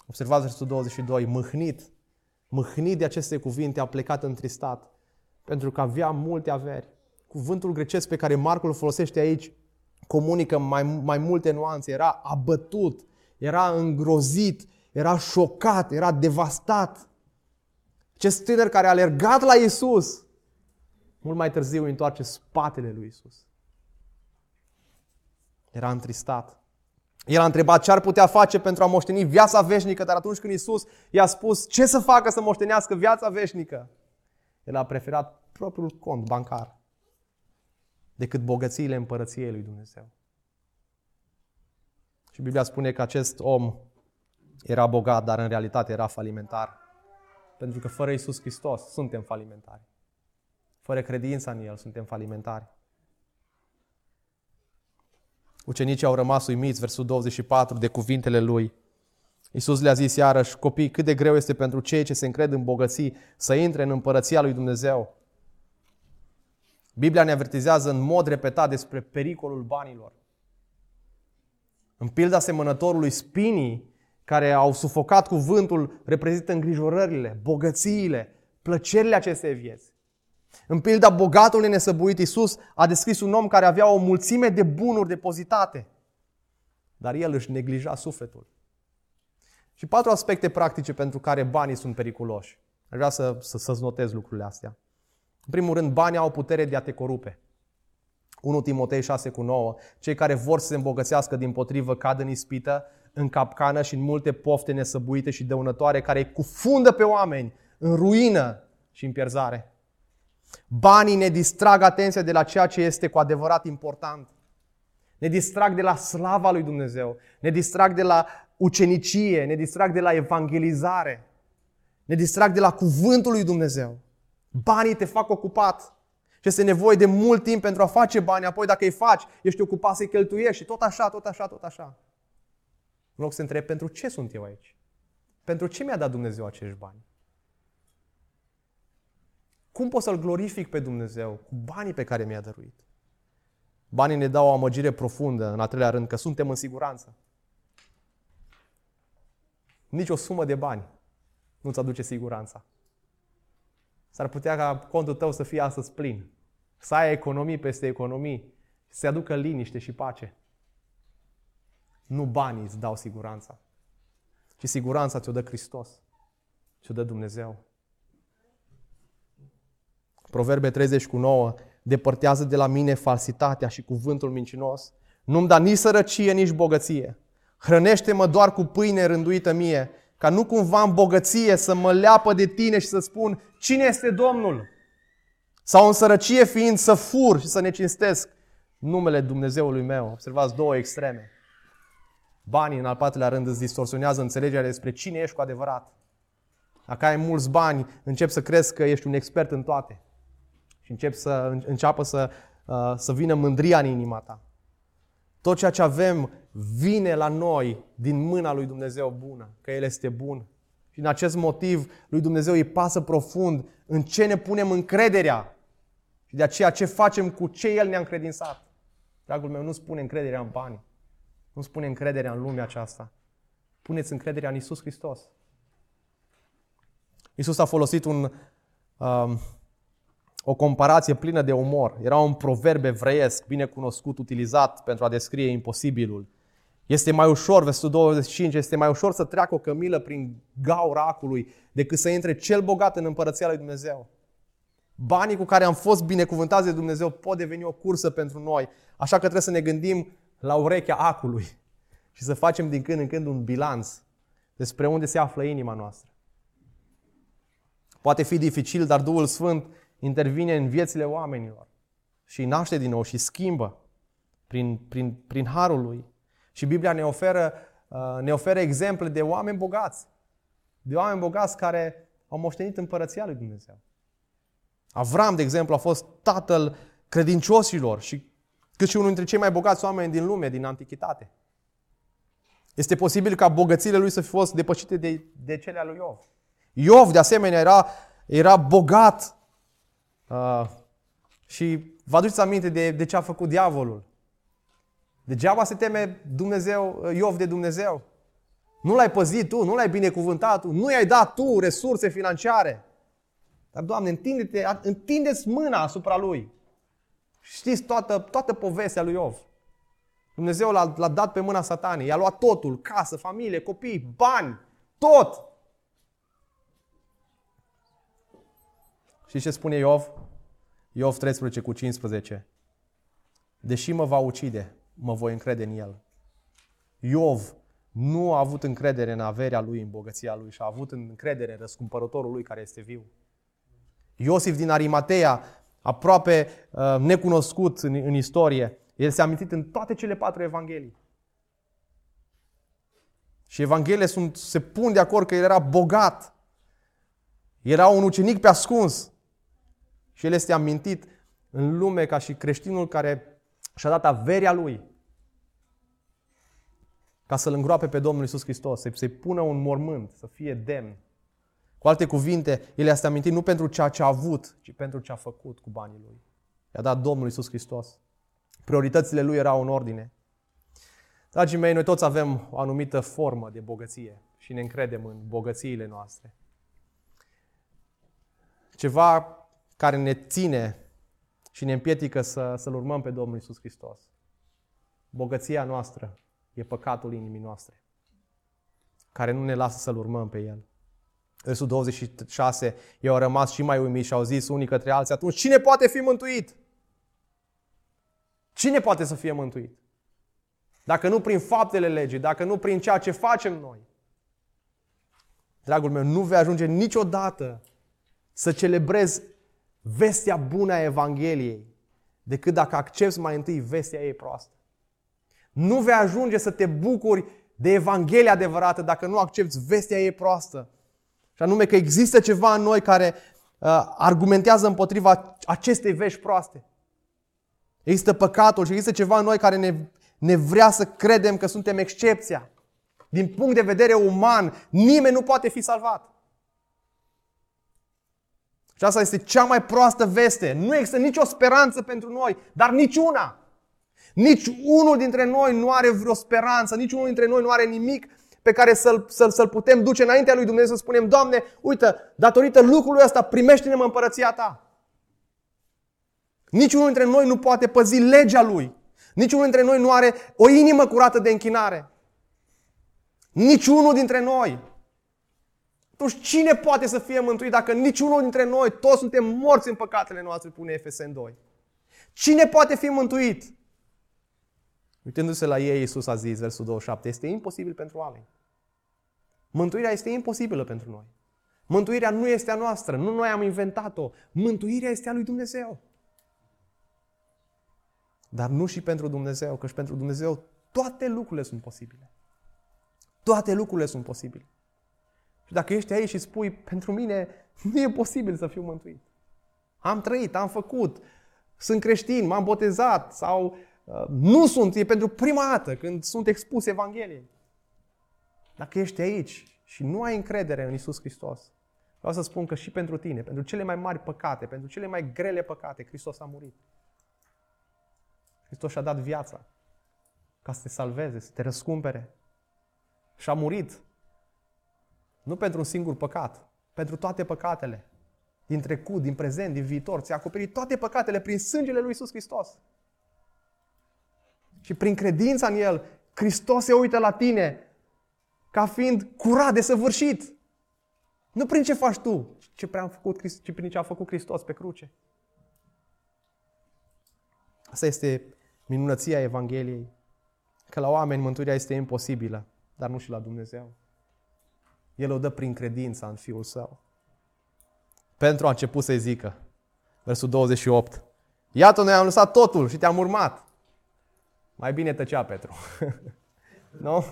Observați versetul 22, mâhnit, mâhnit de aceste cuvinte, a plecat întristat, pentru că avea multe averi. Cuvântul grecesc pe care Marcul îl folosește aici comunică mai, mai multe nuanțe. Era abătut, era îngrozit, era șocat, era devastat. Acest tânăr care a alergat la Isus, mult mai târziu întoarce spatele lui Isus. Era întristat. El a întrebat ce ar putea face pentru a moșteni viața veșnică, dar atunci când Isus i-a spus ce să facă să moștenească viața veșnică, el a preferat propriul cont bancar decât bogățiile împărăției lui Dumnezeu. Și Biblia spune că acest om era bogat, dar în realitate era falimentar. Pentru că fără Isus Hristos suntem falimentari. Fără credința în El suntem falimentari. Ucenicii au rămas uimiți, versul 24, de cuvintele Lui. Iisus le-a zis iarăși, copii, cât de greu este pentru cei ce se încred în bogății să intre în împărăția lui Dumnezeu. Biblia ne avertizează în mod repetat despre pericolul banilor. În pilda semănătorului, spinii care au sufocat cuvântul reprezintă îngrijorările, bogățiile, plăcerile acestei vieți. În pilda bogatului nesăbuit Iisus a descris un om care avea o mulțime de bunuri depozitate, dar el își neglija sufletul. Și patru aspecte practice pentru care banii sunt periculoși. Aș vrea să, să, să-ți notez lucrurile astea. În primul rând, banii au putere de a te corupe. 1 Timotei 6 cu 9. Cei care vor să se îmbogățească din potrivă cad în ispită, în capcană și în multe pofte nesăbuite și dăunătoare care îi cufundă pe oameni în ruină și în pierzare. Banii ne distrag atenția de la ceea ce este cu adevărat important. Ne distrag de la slava lui Dumnezeu, ne distrag de la ucenicie, ne distrag de la evangelizare, ne distrag de la cuvântul lui Dumnezeu. Banii te fac ocupat. Și este nevoie de mult timp pentru a face bani, apoi dacă îi faci, ești ocupat să-i cheltuiești și tot așa, tot așa, tot așa. În loc să întreb, pentru ce sunt eu aici? Pentru ce mi-a dat Dumnezeu acești bani? Cum pot să-L glorific pe Dumnezeu cu banii pe care mi-a dăruit? Banii ne dau o amăgire profundă, în al treilea rând, că suntem în siguranță. Nici o sumă de bani nu-ți aduce siguranța. S-ar putea ca contul tău să fie astăzi plin. Să ai economii peste economii. Să se aducă liniște și pace. Nu banii îți dau siguranța. Ci siguranța ți-o dă Hristos. Ți-o dă Dumnezeu. Proverbe 30 cu 9. Depărtează de la mine falsitatea și cuvântul mincinos. Nu-mi da nici sărăcie, nici bogăție. Hrănește-mă doar cu pâine rânduită mie, ca nu cumva în bogăție să mă leapă de tine și să spun cine este Domnul? Sau în sărăcie fiind să fur și să ne cinstesc numele Dumnezeului meu. Observați două extreme. Banii, în al patrulea rând, îți distorsionează înțelegerea despre cine ești cu adevărat. Dacă ai mulți bani, încep să crezi că ești un expert în toate. Și încep să înceapă să, uh, să vină mândria în inima ta. Tot ceea ce avem vine la noi din mâna lui Dumnezeu bună, că El este bun. Și în acest motiv lui Dumnezeu îi pasă profund în ce ne punem încrederea și de aceea ce facem cu ce El ne-a încredințat. Dragul meu, nu spune încrederea în bani, nu spune încrederea în lumea aceasta. Puneți încrederea în Isus Hristos. Isus a folosit un, um, o comparație plină de umor. Era un proverb evreiesc, bine cunoscut, utilizat pentru a descrie imposibilul. Este mai ușor, versetul 25, este mai ușor să treacă o cămilă prin gaura acului decât să intre cel bogat în împărăția lui Dumnezeu. Banii cu care am fost binecuvântați de Dumnezeu pot deveni o cursă pentru noi, așa că trebuie să ne gândim la urechea acului și să facem din când în când un bilanț despre unde se află inima noastră. Poate fi dificil, dar Duhul Sfânt intervine în viețile oamenilor și îi naște din nou și schimbă prin, prin, prin harul lui. Și Biblia ne oferă, uh, ne oferă exemple de oameni bogați. De oameni bogați care au moștenit împărăția lui Dumnezeu. Avram, de exemplu, a fost tatăl credincioșilor și cât și unul dintre cei mai bogați oameni din lume, din antichitate. Este posibil ca bogățiile lui să fi fost depășite de, de cele ale lui Iov. Iov, de asemenea, era, era bogat uh, și vă aduceți aminte de, de ce a făcut diavolul. Degeaba se teme Dumnezeu, Iov de Dumnezeu. Nu l-ai păzit tu, nu l-ai binecuvântat tu, nu i-ai dat tu resurse financiare. Dar, Doamne, întinde-te, întindeți mâna asupra lui. Știți toată, toată povestea lui Iov. Dumnezeu l-a, l-a dat pe mâna satanei, i-a luat totul, casă, familie, copii, bani, tot. Și ce spune Iov? Iov 13 cu 15. Deși mă va ucide, mă voi încrede în El. Iov nu a avut încredere în averea lui, în bogăția lui și a avut încredere în răscumpărătorul lui care este viu. Iosif din Arimatea, aproape uh, necunoscut în, în istorie, el s-a amintit în toate cele patru evanghelii. Și evangheliile sunt, se pun de acord că el era bogat. Era un ucenic pe ascuns. Și el este amintit în lume ca și creștinul care și-a dat averea lui ca să-L îngroape pe Domnul Isus Hristos, să-i pună un mormânt, să fie demn. Cu alte cuvinte, el este amintit nu pentru ceea ce a avut, ci pentru ce a făcut cu banii lui. I-a dat Domnul Isus Hristos. Prioritățile lui erau în ordine. Dragii mei, noi toți avem o anumită formă de bogăție și ne încredem în bogățiile noastre. Ceva care ne ține și ne împiedică să, să-L urmăm pe Domnul Isus Hristos. Bogăția noastră e păcatul inimii noastre, care nu ne lasă să-L urmăm pe El. Versul 26, ei au rămas și mai uimiți și au zis unii către alții, atunci cine poate fi mântuit? Cine poate să fie mântuit? Dacă nu prin faptele legii, dacă nu prin ceea ce facem noi. Dragul meu, nu vei ajunge niciodată să celebrezi vestea bună a Evangheliei decât dacă accepti mai întâi vestea ei proastă. Nu vei ajunge să te bucuri de Evanghelia adevărată dacă nu accepti vestea ei proastă. Și anume că există ceva în noi care uh, argumentează împotriva acestei vești proaste. Există păcatul și există ceva în noi care ne, ne vrea să credem că suntem excepția. Din punct de vedere uman, nimeni nu poate fi salvat. Și asta este cea mai proastă veste. Nu există nicio speranță pentru noi, dar niciuna. Nici unul dintre noi nu are vreo speranță, nici unul dintre noi nu are nimic pe care să-l, să-l, să-l putem duce înaintea lui Dumnezeu să spunem, Doamne, uite, datorită lucrului ăsta, primește-ne în împărăția Ta. Niciunul dintre noi nu poate păzi legea Lui. Niciunul dintre noi nu are o inimă curată de închinare. Niciunul dintre noi. Atunci cine poate să fie mântuit dacă niciunul dintre noi, toți suntem morți în păcatele noastre, pune Efesen 2. Cine poate fi mântuit? Uitându-se la ei, Iisus a zis, versul 27, este imposibil pentru oameni. Mântuirea este imposibilă pentru noi. Mântuirea nu este a noastră, nu noi am inventat-o. Mântuirea este a lui Dumnezeu. Dar nu și pentru Dumnezeu, că și pentru Dumnezeu toate lucrurile sunt posibile. Toate lucrurile sunt posibile. Și dacă ești aici și spui, pentru mine nu e posibil să fiu mântuit. Am trăit, am făcut, sunt creștin, m-am botezat sau uh, nu sunt, e pentru prima dată când sunt expus Evangheliei. Dacă ești aici și nu ai încredere în Isus Hristos, vreau să spun că și pentru tine, pentru cele mai mari păcate, pentru cele mai grele păcate, Hristos a murit. Hristos și-a dat viața ca să te salveze, să te răscumpere. Și a murit nu pentru un singur păcat, pentru toate păcatele. Din trecut, din prezent, din viitor. Ți-a acoperit toate păcatele prin sângele lui Iisus Hristos. Și prin credința în El, Hristos se uită la tine ca fiind curat, de săvârșit. Nu prin ce faci tu, ci prin, făcut, ci prin ce a făcut Hristos pe cruce. Asta este minunăția Evangheliei. Că la oameni mântuirea este imposibilă, dar nu și la Dumnezeu. El o dă prin credința în Fiul Său. Pentru a început să-i zică, versul 28, Iată, noi am lăsat totul și te-am urmat. Mai bine tăcea Petru. nu?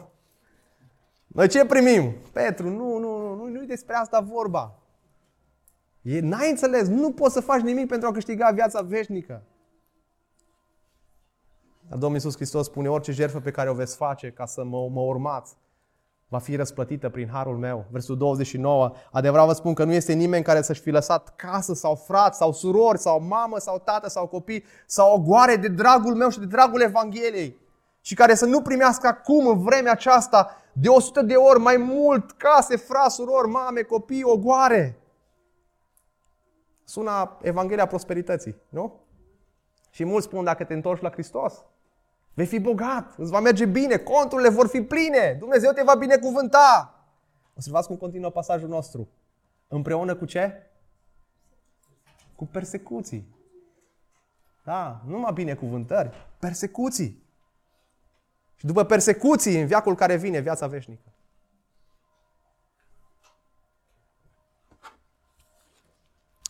Noi ce primim? Petru, nu, nu, nu, nu, nu despre asta vorba. E, n-ai înțeles, nu poți să faci nimic pentru a câștiga viața veșnică. Dar Domnul Iisus Hristos spune, orice jertfă pe care o veți face ca să mă, mă urmați, va fi răsplătită prin harul meu. Versul 29. Adevărat vă spun că nu este nimeni care să-și fi lăsat casă sau frați sau surori sau mamă sau tată sau copii sau o goare de dragul meu și de dragul Evangheliei și care să nu primească acum în vremea aceasta de 100 de ori mai mult case, frați, surori, mame, copii, ogoare. Sună Evanghelia prosperității, nu? Și mulți spun dacă te întorci la Hristos, Vei fi bogat, îți va merge bine, conturile vor fi pline, Dumnezeu te va binecuvânta. Observați cum continuă pasajul nostru. Împreună cu ce? Cu persecuții. Da, nu numai binecuvântări, persecuții. și după persecuții în viacul care vine, viața veșnică.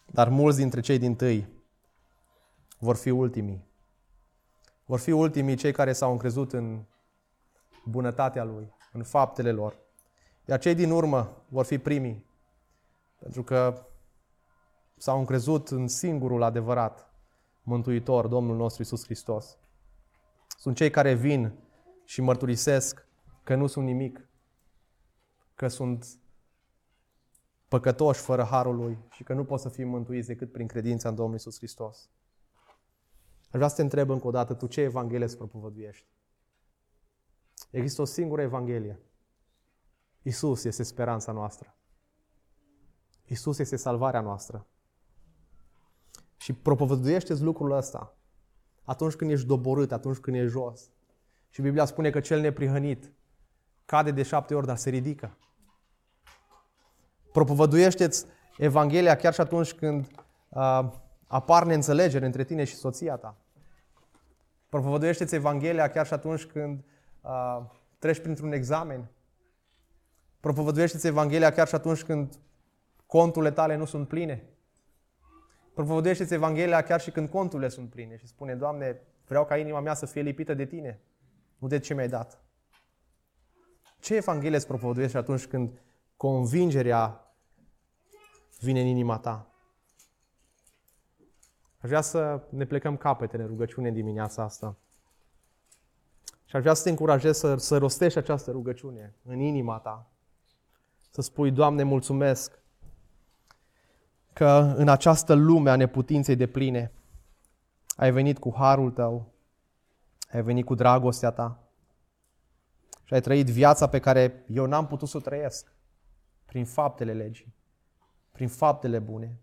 Dar mulți dintre cei din tâi vor fi ultimii. Vor fi ultimii cei care s-au încrezut în bunătatea Lui, în faptele lor. Iar cei din urmă vor fi primii, pentru că s-au încrezut în singurul adevărat Mântuitor, Domnul nostru Isus Hristos. Sunt cei care vin și mărturisesc că nu sunt nimic, că sunt păcătoși fără harul lui și că nu pot să fim mântuiți decât prin credința în Domnul Isus Hristos. Aș vrea să te întreb încă o dată, tu ce Evanghelie îți propovăduiești? Există o singură Evanghelie. Isus este speranța noastră. Isus este salvarea noastră. Și propovăduiește lucrul ăsta atunci când ești doborât, atunci când ești jos. Și Biblia spune că cel neprihănit cade de șapte ori, dar se ridică. Propovăduiește-ți Evanghelia chiar și atunci când uh, apar neînțelegeri între tine și soția ta. Propovăduiește-ți Evanghelia chiar și atunci când uh, treci printr-un examen. Propovăduiește-ți Evanghelia chiar și atunci când conturile tale nu sunt pline. Propovăduiește-ți Evanghelia chiar și când conturile sunt pline și spune, Doamne, vreau ca inima mea să fie lipită de Tine, nu de ce mi-ai dat. Ce Evanghelie îți propovăduiești atunci când convingerea vine în inima ta? Aș vrea să ne plecăm capetele în rugăciune în dimineața asta. Și aș vrea să te încurajez să, să rostești această rugăciune în inima ta. Să spui, Doamne, mulțumesc că în această lume a neputinței de pline ai venit cu harul tău, ai venit cu dragostea ta și ai trăit viața pe care eu n-am putut să o trăiesc prin faptele legii, prin faptele bune.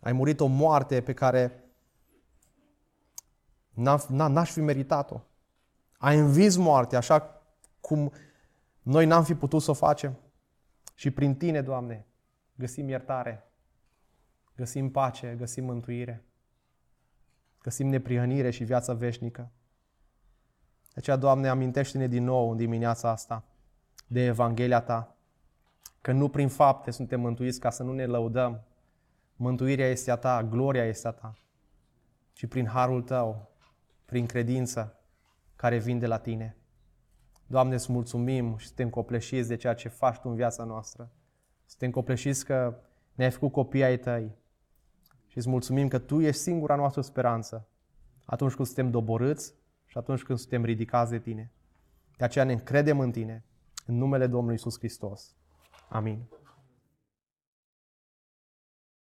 Ai murit o moarte pe care n-aș fi meritat-o. Ai învins moartea așa cum noi n-am fi putut să o facem. Și prin Tine, Doamne, găsim iertare, găsim pace, găsim mântuire, găsim neprihănire și viața veșnică. De aceea, Doamne, amintește-ne din nou în dimineața asta de Evanghelia Ta, că nu prin fapte suntem mântuiți ca să nu ne lăudăm. Mântuirea este a Ta, gloria este a Ta, ci prin harul Tău, prin credință care vin de la Tine. Doamne, îți mulțumim și suntem copleșiți de ceea ce faci Tu în viața noastră. Suntem copleșiți că ne-ai făcut copii ai Tăi și îți mulțumim că Tu ești singura noastră speranță atunci când suntem doborâți și atunci când suntem ridicați de Tine. De aceea ne încredem în Tine, în numele Domnului Isus Hristos. Amin.